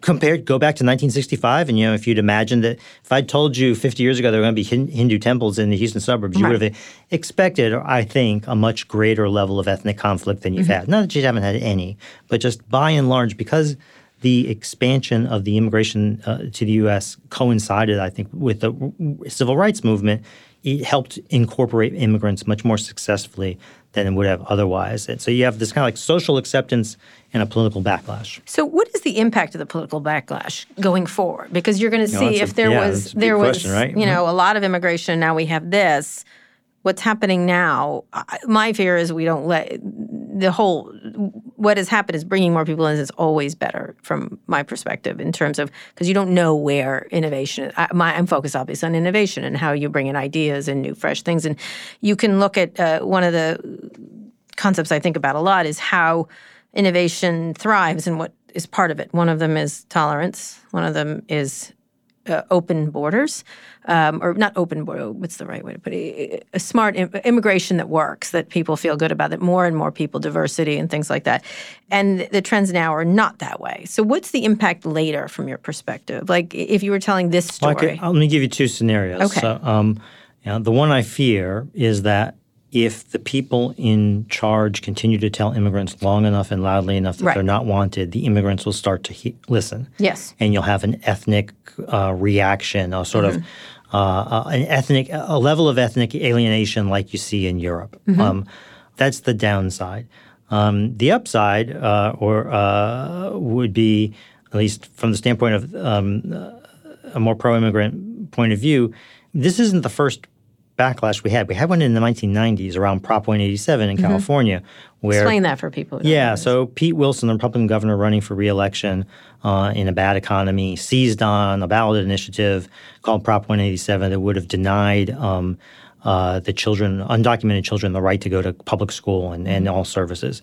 compared go back to 1965 and you know if you'd imagined that if i'd told you 50 years ago there were going to be hindu temples in the houston suburbs you would have expected i think a much greater level of ethnic conflict than you've had. Not that you haven't had any but just by and large because the expansion of the immigration uh, to the us coincided i think with the civil rights movement it helped incorporate immigrants much more successfully than it would have otherwise and so you have this kind of like social acceptance and a political backlash So, what is the impact of the political backlash going forward? Because you're going to see that's a- if there yeah, was a there was question, right? Mm-hmm. you know a lot of immigration. Now we have this. What's happening now? My fear is we don't let the whole what has happened is bringing more people in is always better from my perspective in terms of because you don't know where innovation. I, my, I'm focused obviously on innovation and how you bring in ideas and new fresh things, and you can look at uh, one of the concepts I think about a lot is how innovation thrives and what is part of it. One of them is tolerance. One of them is uh, open borders, um, or not open border. What's the right way to put it? A smart Im- immigration that works, that people feel good about, that more and more people, diversity and things like that. And the trends now are not that way. So, what's the impact later from your perspective? Like, if you were telling this story, Well, could- let me give you two scenarios. Okay. So, um, you know, the one I fear is that if the people in charge continue to tell immigrants long enough and loudly enough that Right. they're not wanted, the immigrants will start to he- listen. Yes. And you'll have an ethnic uh, reaction, a sort of uh, uh, an ethnic, a level of ethnic alienation like you see in Europe. Um, that's the downside. Um, the upside, uh, or uh, would be, at least from the standpoint of um, a more pro-immigrant point of view, this isn't the first backlash we had. We had one in the 1990s around Prop 187 in California, where explain that for people. Who don't yeah, so Pete Wilson, the Republican governor running for reelection uh, in a bad economy, seized on a ballot initiative called Prop 187 that would have denied um, uh, the children, undocumented children, the right to go to public school and, and all services.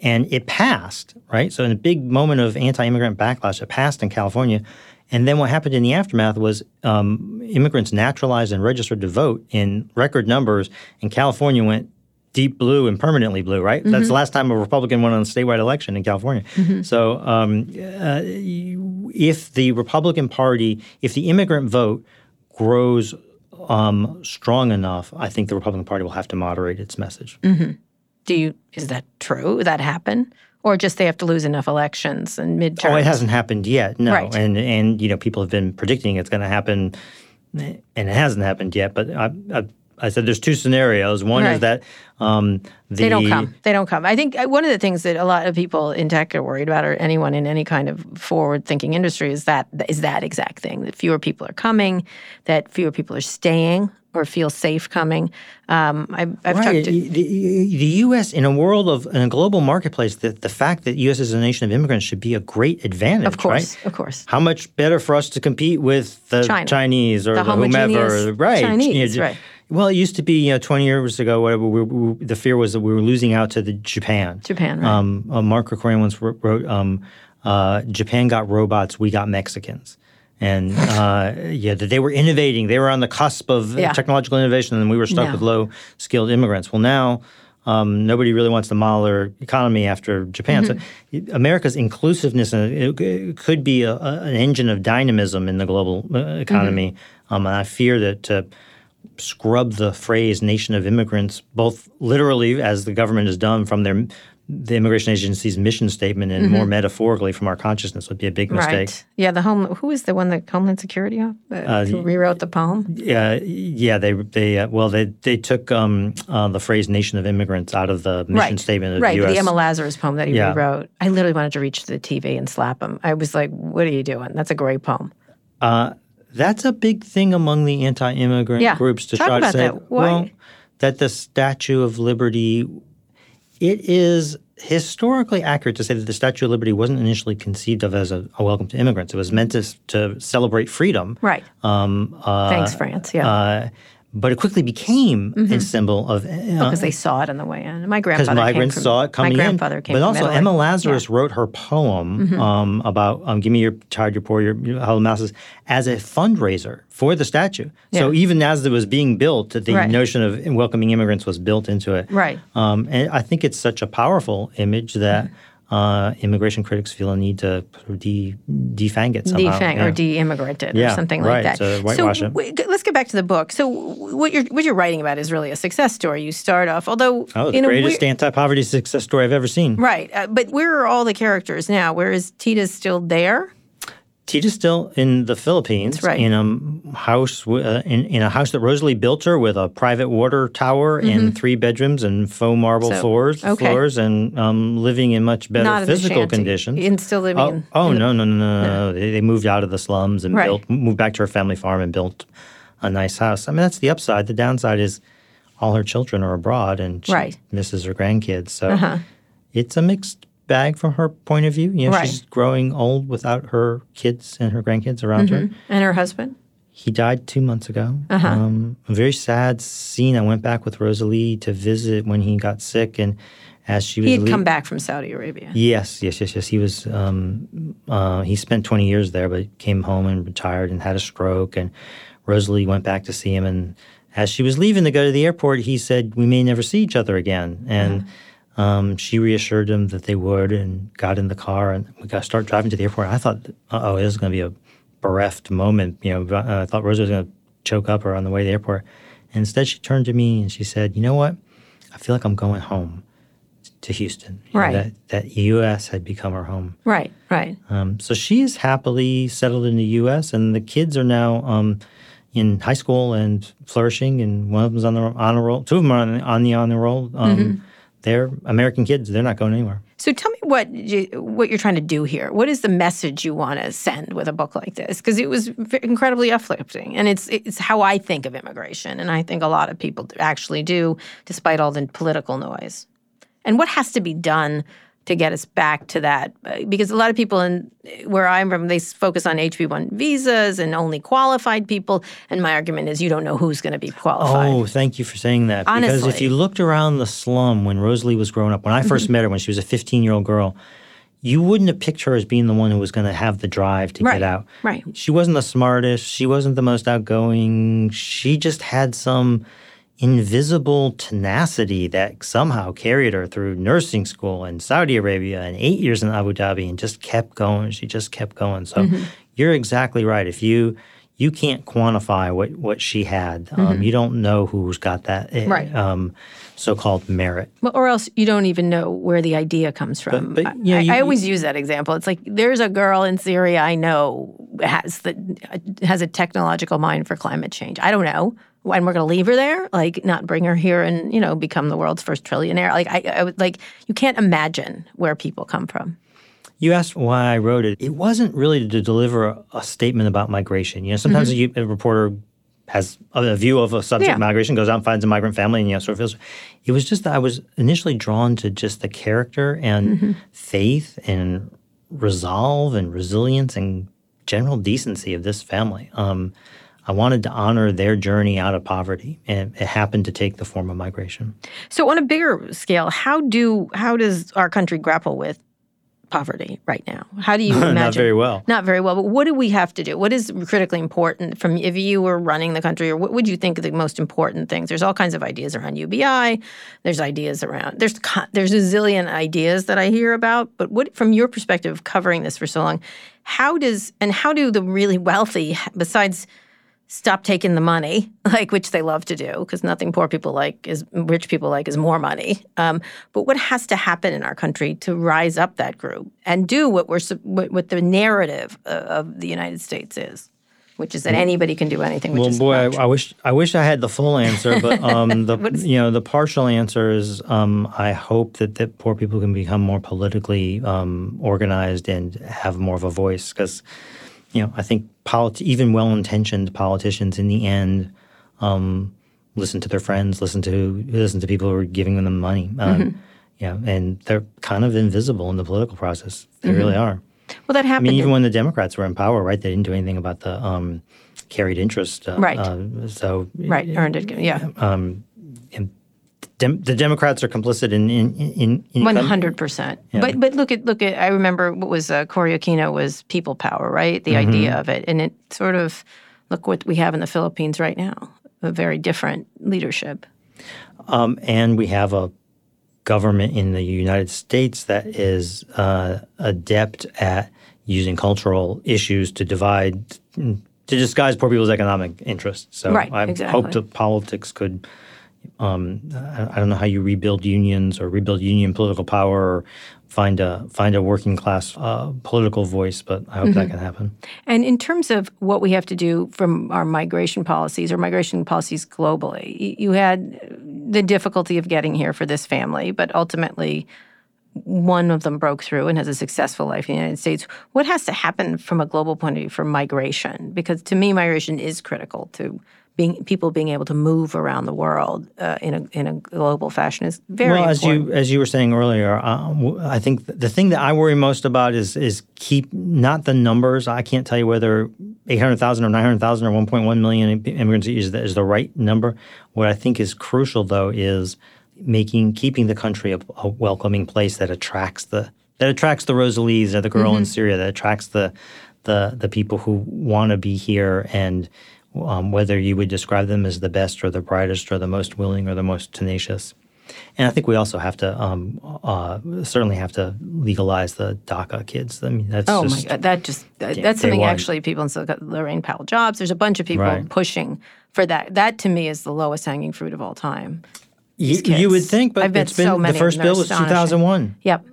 And it passed, right? So in a big moment of anti-immigrant backlash, that passed in California. And then what happened in the aftermath was um, immigrants naturalized and registered to vote in record numbers, and California went deep blue and permanently blue, right? That's the last time a Republican won on a statewide election in California. So um, uh, if the Republican Party, if the immigrant vote grows um, strong enough, I think the Republican Party will have to moderate its message. do you is that true? That happen, or just they have to lose enough elections and midterms? Oh, it hasn't happened yet. No, Right. and and you know people have been predicting it's going to happen, and it hasn't happened yet. But I, I, I said there's two scenarios. One Right. is that um, the They don't come. They don't come. I think uh, one of the things that a lot of people in tech are worried about, or anyone in any kind of forward-thinking industry, is that is that exact thing. That fewer people are coming, that fewer people are staying or feel safe coming. Um, I've, I've Right. talked to The, the U.S. in a world of in a global marketplace, the, the fact that U.S. is a nation of immigrants should be a great advantage. Of course, right? of course. How much better for us to compete with the China. Chinese or The the, whomever, right? Chinese, You know, right. Well, it used to be, you know, 20 years ago, whatever. We, we, the fear was that we were losing out to the Japan. Japan, right. Um, uh, Mark Krikorian once wrote, wrote um, uh, "Japan got robots, we got Mexicans." And uh, yeah, that they were innovating. They were on the cusp of Yeah. technological innovation, and we were stuck No. with low skilled immigrants. Well, now um, nobody really wants to model their economy after Japan. Mm-hmm. America's inclusiveness uh, it, it could be a, a, an engine of dynamism in the global uh, economy. Mm-hmm. Um, and I fear that to scrub the phrase "nation of immigrants," both literally, as the government has done from their the immigration agency's mission statement, and more metaphorically from our consciousness, would be a big mistake. Mm-hmm. Right. Yeah. The home. Who is the one that Homeland Security uh, who rewrote the poem? Yeah, yeah, they they uh, well they they took um, uh, the phrase "nation of immigrants" out of the mission right. statement of right. the U.S. Right. The Emma Lazarus poem that he Yeah. rewrote. I literally wanted to reach the TV and slap him. I was like, "What are you doing? That's a great poem." That's a big thing among the anti-immigrant Yeah. groups to Talk try to say, that. Well, that the Statue of Liberty, it is historically accurate to say that the Statue of Liberty wasn't initially conceived of as a, a welcome to immigrants. It was meant to to celebrate freedom. Right. Um, uh, Thanks, France. Yeah. uh, but it quickly became a symbol of uh, because they saw it on the way in. My because grandfather migrants came from, saw it coming my in. grandfather came but also. Emma Lazarus Yeah. Mm-hmm. wrote her poem um, about um, "Give me your tired, your poor, your, your hollow mouses" as a fundraiser for the statue. So even as it was being built, the Right. notion of welcoming immigrants was built into it. Right. Um, and I think it's such a powerful image that. Uh, immigration critics feel a need to de- defang it somehow. defang Yeah. or de-immigrated or Yeah, something right, like that. whitewash so it. w- let's get back to the book. So what you're what you're writing about is really a success story. You start off, although Oh, the in greatest weir- anti-poverty success story I've ever seen. right, uh, but where are all the characters now? Where is Tita still there? Tita's still in the Philippines, right. in a house w- uh, in, in a house that Rosalie built her with a private water tower and three bedrooms and faux marble Mm-hmm. So, floors, okay. floors, and um, living in much better Not physical conditions. And still living Oh, in- oh in- no, no, no, no, no! They, they moved out of the slums and Right. built, moved back to her family farm and built a nice house. I mean, that's the upside. The downside is all her children are abroad and she Right. Uh-huh. misses her grandkids. So it's a mixed bag from her point of view. You know, Right. she's growing old without her kids and her grandkids around her. And her husband? He died two months ago. Uh-huh. Um, a very sad scene. I went back with Rosalie to visit when he got sick, and as she was He had lea- come back from Saudi Arabia. Yes, yes, yes, yes. He was. Um, uh, he spent 20 years there, but came home and retired and had a stroke. And Rosalie went back to see him. And as she was leaving to go to the airport, he said, "We may never see each other again." And um, she reassured him that they would, and got in the car, and we got to start driving to the airport. I thought, "Oh, this is going to be a bereft moment." You know, uh, I thought Rosalie was going to choke up or on the way to the airport. And instead, she turned to me and she said, "You know what? I feel like I'm going home." To Houston, You know, that that U.S. had become her home. Right, right. Um, so she is happily settled in the U.S. and the kids are now um, in high school and flourishing. And one of them's on the honor roll. Two of them are on the, on the honor roll. Um, Mm-hmm. They're American kids. They're not going anywhere. So tell me what you, what you're trying to do here. What is the message you want to send with a book like this? Because it was incredibly uplifting, and it's it's how I think of immigration, and I think a lot of people actually do, despite all the political noise. And what has to be done to get us back to that? Uh, Because a lot of people in where I'm from, they focus on HB one visas and only qualified people. And my argument is, you don't know who's going to be qualified. Oh, thank you for saying that. Because if you looked around the slum when Rosalie was growing up, when I 1st Mm-hmm. met her when she was a 15 year old girl, you wouldn't have picked her as being the one who was going to have the drive to Right, get out. right. She wasn't the smartest. She wasn't the most outgoing. She just had some invisible tenacity that somehow carried her through nursing school in Saudi Arabia and eight years in Abu Dhabi and just kept going. She just kept going. So Mm-hmm. you're exactly right. If you you can't quantify what, what she had, um, you don't know who's got that Mm-hmm. Right. um, so-called merit. Well, or else you don't even know where the idea comes from. but, I- you know, I, you- I always use that example. It's like there's a girl in Syria I know has the has a technological mind for climate change. I don't know, and we're going to leave her there, like not bring her here and you know become the world's first trillionaire. Like I, I would like you can't imagine where people come from. You asked why I wrote it. It wasn't really to deliver a, a statement about migration. You know, sometimes mm-hmm. a, a reporter has a, view of a subject. Yeah. migration, goes out and finds a migrant family, and you know, sort of feels. It was just that I was initially drawn to just the character and Mm-hmm. faith and resolve and resilience and general decency of this family. Um, I wanted to honor their journey out of poverty, and it happened to take the form of migration. So on a bigger scale, how do how does our country grapple with poverty right now? How do you imagine? Not very well. Not very well. But what do we have to do? What is critically important from if you were running the country, or what would you think are the most important things? There's all kinds of ideas around UBI. There's ideas around there's there's a zillion ideas that I hear about. But what from your perspective, covering this for so long, how does and how do the really wealthy, besides stop taking the money, like which they love to do, because nothing poor people like is rich people like is more money. Um, but what has to happen in our country to rise up that group and do what we're what, what the narrative of, of the United States is, which is that anybody can do anything. Which Well, is boy, I, I wish I wish I had the full answer, but um, the you know the partial answer is um, I hope that, that poor people can become more politically um, organized and have more of a voice because you know I think polit- even well-intentioned politicians in the end um, listen to their friends, listen to listen to people who are giving them money, um, Mm-hmm. yeah, and they're kind of invisible in the political process. They Mm-hmm. really are. well, that happened. I mean, even in- when the Democrats were in power, right? They didn't do anything about the um, carried interest. Uh, Right. Uh, so, right, earned it. Yeah, dem- the Democrats are complicit in in in, in one hundred percent. But but look at look at. I remember what was uh, Cory Aquino was people power, right? The Mm-hmm. idea of it, and it sort of look what we have in the Philippines right now. A very different leadership. Um, and we have a government in the United States that is uh, adept at using cultural issues to divide, to disguise poor people's economic interests. So Right, I exactly. hope that politics could. Um, I, don't know how you rebuild unions or rebuild union political power or find a find a working class uh, political voice, but I hope Mm-hmm. that can happen. And in terms of what we have to do from our migration policies or migration policies globally, you had the difficulty of getting here for this family, but ultimately one of them broke through and has a successful life in the United States. What has to happen from a global point of view for migration? Because to me, migration is critical to being people being able to move around the world uh, in a in a global fashion is very well, as important. you as you were saying earlier, uh, I think th- the thing that I worry most about is is keep not the numbers. I can't tell you whether eight hundred thousand or nine hundred thousand or one point one million immigrants is the, is the right number. What I think is crucial though is making keeping the country a, a welcoming place that attracts the that attracts the Rosalies or the girl in Syria that attracts the the the people who want to be here and um, whether you would describe them as the best or the brightest or the most willing or the most tenacious. And I think we also have to um, uh, certainly have to legalize the DACA kids. I mean, that's Oh just my God, that just that- that's something actually people in Silicon Laurene Powell Jobs. There's a bunch of people Right. pushing for that. That to me is the lowest hanging fruit of all time. you, you would think, but I've it's been so the first bill was astonishing. 2001. Yep. What's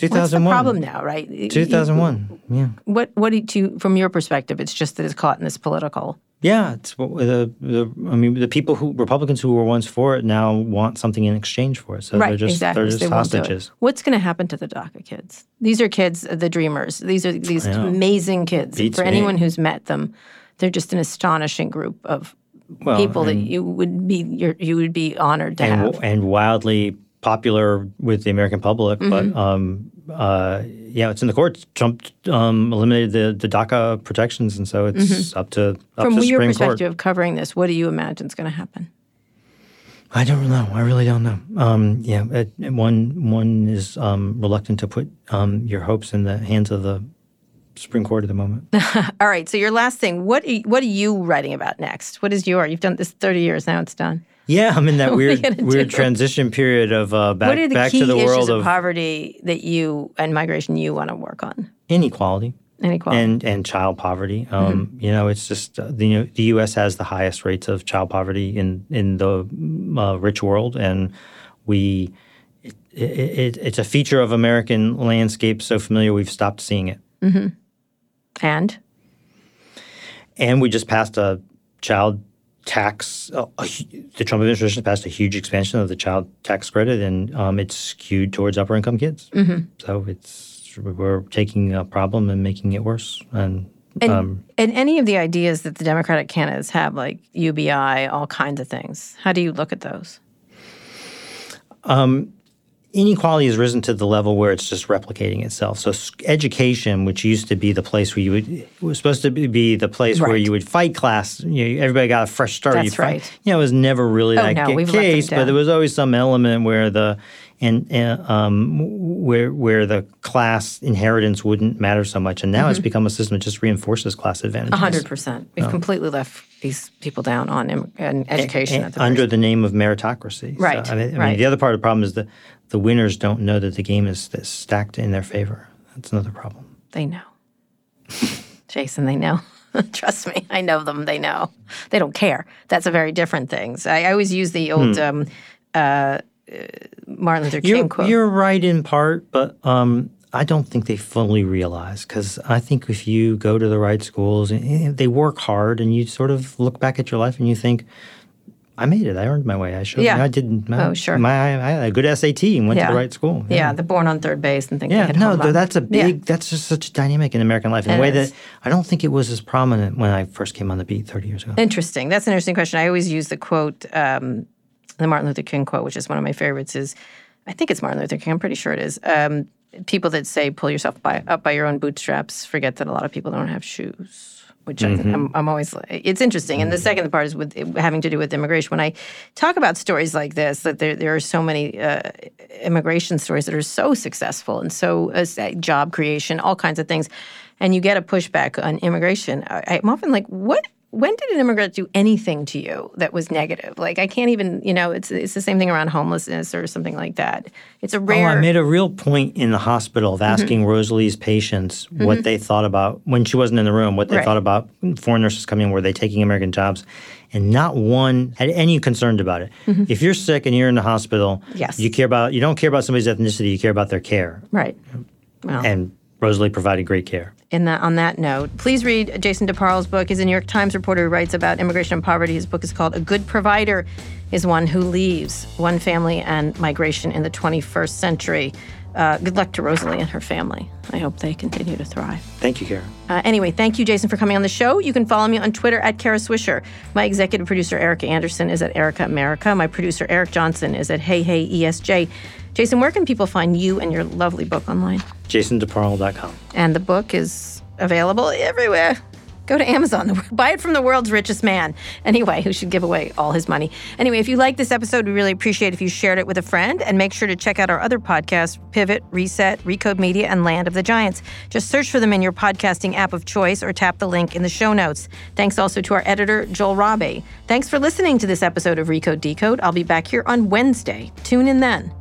the 2001. problem now, right? 2001. Yeah. What what do you from your perspective? It's just that it's caught in this political. Yeah, it's what the, the I mean the people who Republicans who were once for it now want something in exchange for it. So right, they're just exactly. they're just they won't do it. hostages. What's going to happen to the DACA kids? These are kids, uh, the dreamers. These are these amazing kids. Beats For me. anyone who's met them, they're just an astonishing group of Well, people that you would be you would be honored to and, have. and wildly popular with the American public. Mm-hmm. But um, uh, yeah, it's in the courts. Trump um, eliminated the, the DACA protections, and so it's up to up Mm-hmm. From to your perspective Court. of covering this, what do you imagine is going to happen? I don't know. I really don't know. Um, yeah, it, it- one one is um, reluctant to put um, your hopes in the hands of the Supreme Court at the moment. All right. So your last thing, what are what are you writing about next? What is your? You've done this thirty years now. It's done. Yeah, I'm in that What are you weird weird do? transition period of uh, back what are the back key to the issues world of, of poverty that you and migration you want to work on? inequality. Inequality. and and child poverty. Mm-hmm. Um, You know, it's just uh, the you know, the U.S. has the highest rates of child poverty in in the uh, rich world, and we it, it, it's a feature of American landscape so familiar we've stopped seeing it. and And we just passed a child tax. Uh, the Trump administration passed a huge expansion of the child tax credit, and um, it's skewed towards upper income kids. Mm-hmm. So it's we're taking a problem and making it worse. And, and, um, and any of the ideas that the Democratic candidates have, like UBI, all kinds of things. How do you look at those? Inequality has risen to the level where it's just replicating itself. So education, which used to be the place where you would was supposed to be- the place where you would fight class. You know, everybody got a fresh start. That's you fight. right. You know, it was never really Oh, that no, ca- we've let them case, but there was always some element where the and uh, um, where where the class inheritance wouldn't matter so much. And now it's become a system that just reinforces class advantages. Mm-hmm. A hundred percent. We've completely left these people down on im- on education A- at the under the name of meritocracy. So, Right, I mean, I mean, right. the other part of the problem is that the winners don't know that the game is stacked in their favor. That's another problem. They know. Jason, they know. Trust me, I know them. They know. They don't care. That's a very different thing. So I, I always use the old Hmm. um, uh, Martin Luther King You're, quote. you're right in part, but um, I don't think they fully realize because I think if you go to the right schools and and they work hard, and you sort of look back at your life and you think, "I made it. I earned my way. I showed. Yeah. I did. My, Oh, sure. My, I had a good SAT and went Yeah. to the right school. yeah, the born on third base and they Yeah, hit no, th- that's a Yeah. big. That's just such a dynamic in American life in It a way is. that I don't think it was as prominent when I first came on the beat 30 years ago. Interesting. That's an interesting question. I always use the quote, um, the Martin Luther King quote, which is one of my favorites. Is I think it's Martin Luther King. I'm pretty sure it is. Um, people that say "pull yourself by, up by your own bootstraps" forget that a lot of people don't have shoes. Which think I'm, I'm always. It's interesting, and the second part is with having to do with immigration. When I talk about stories like this, that there there are so many uh, immigration stories that are so successful and so uh, job creation, all kinds of things, and you get a pushback on immigration. I, I'm often like, what? When did an immigrant do anything to you that was negative? Like I can't even, you know, it's it's the same thing around homelessness or something like that. It's a rare. Oh. I made a real point in the hospital of Mm-hmm. asking Rosalie's patients what they thought about when she wasn't in the room, what they Right. thought about foreign nurses coming in, were they taking American jobs? And not one had any concerned about it. If you're sick and you're in the hospital, Mm-hmm. Yes. you care about you don't care about somebody's ethnicity, you care about their care. right. Well, And Rosalie provided great care. In that on that note, please read Jason DeParle's book. He's a New York Times reporter who writes about immigration and poverty. His book is called A Good Provider is One Who Leaves One Family and Migration in the 21st Century. Uh, good luck to Rosalie and her family. I hope they continue to thrive. Thank you, Kara. Uh, anyway, thank you, Jason, for coming on the show. You can follow me on Twitter at Kara Swisher. My executive producer, Erica Anderson, is at Erica America. My producer, Eric Johnson, is at Hey Hey ESJ. Jason, where can people find you and your lovely book online? JasonDeParle.com. And the book is available everywhere. Go to Amazon, buy it from the world's richest man. Anyway, who should give away all his money. Anyway, if you like this episode, we really appreciate if you shared it with a friend and make sure to check out our other podcasts Pivot, Reset, Recode Media, and Land of the Giants. Just search for them in your podcasting app of choice or tap the link in the show notes. Thanks also to our editor, Joel Rabe. Thanks for listening to this episode of Recode Decode. I'll be back here on Wednesday. Tune in then.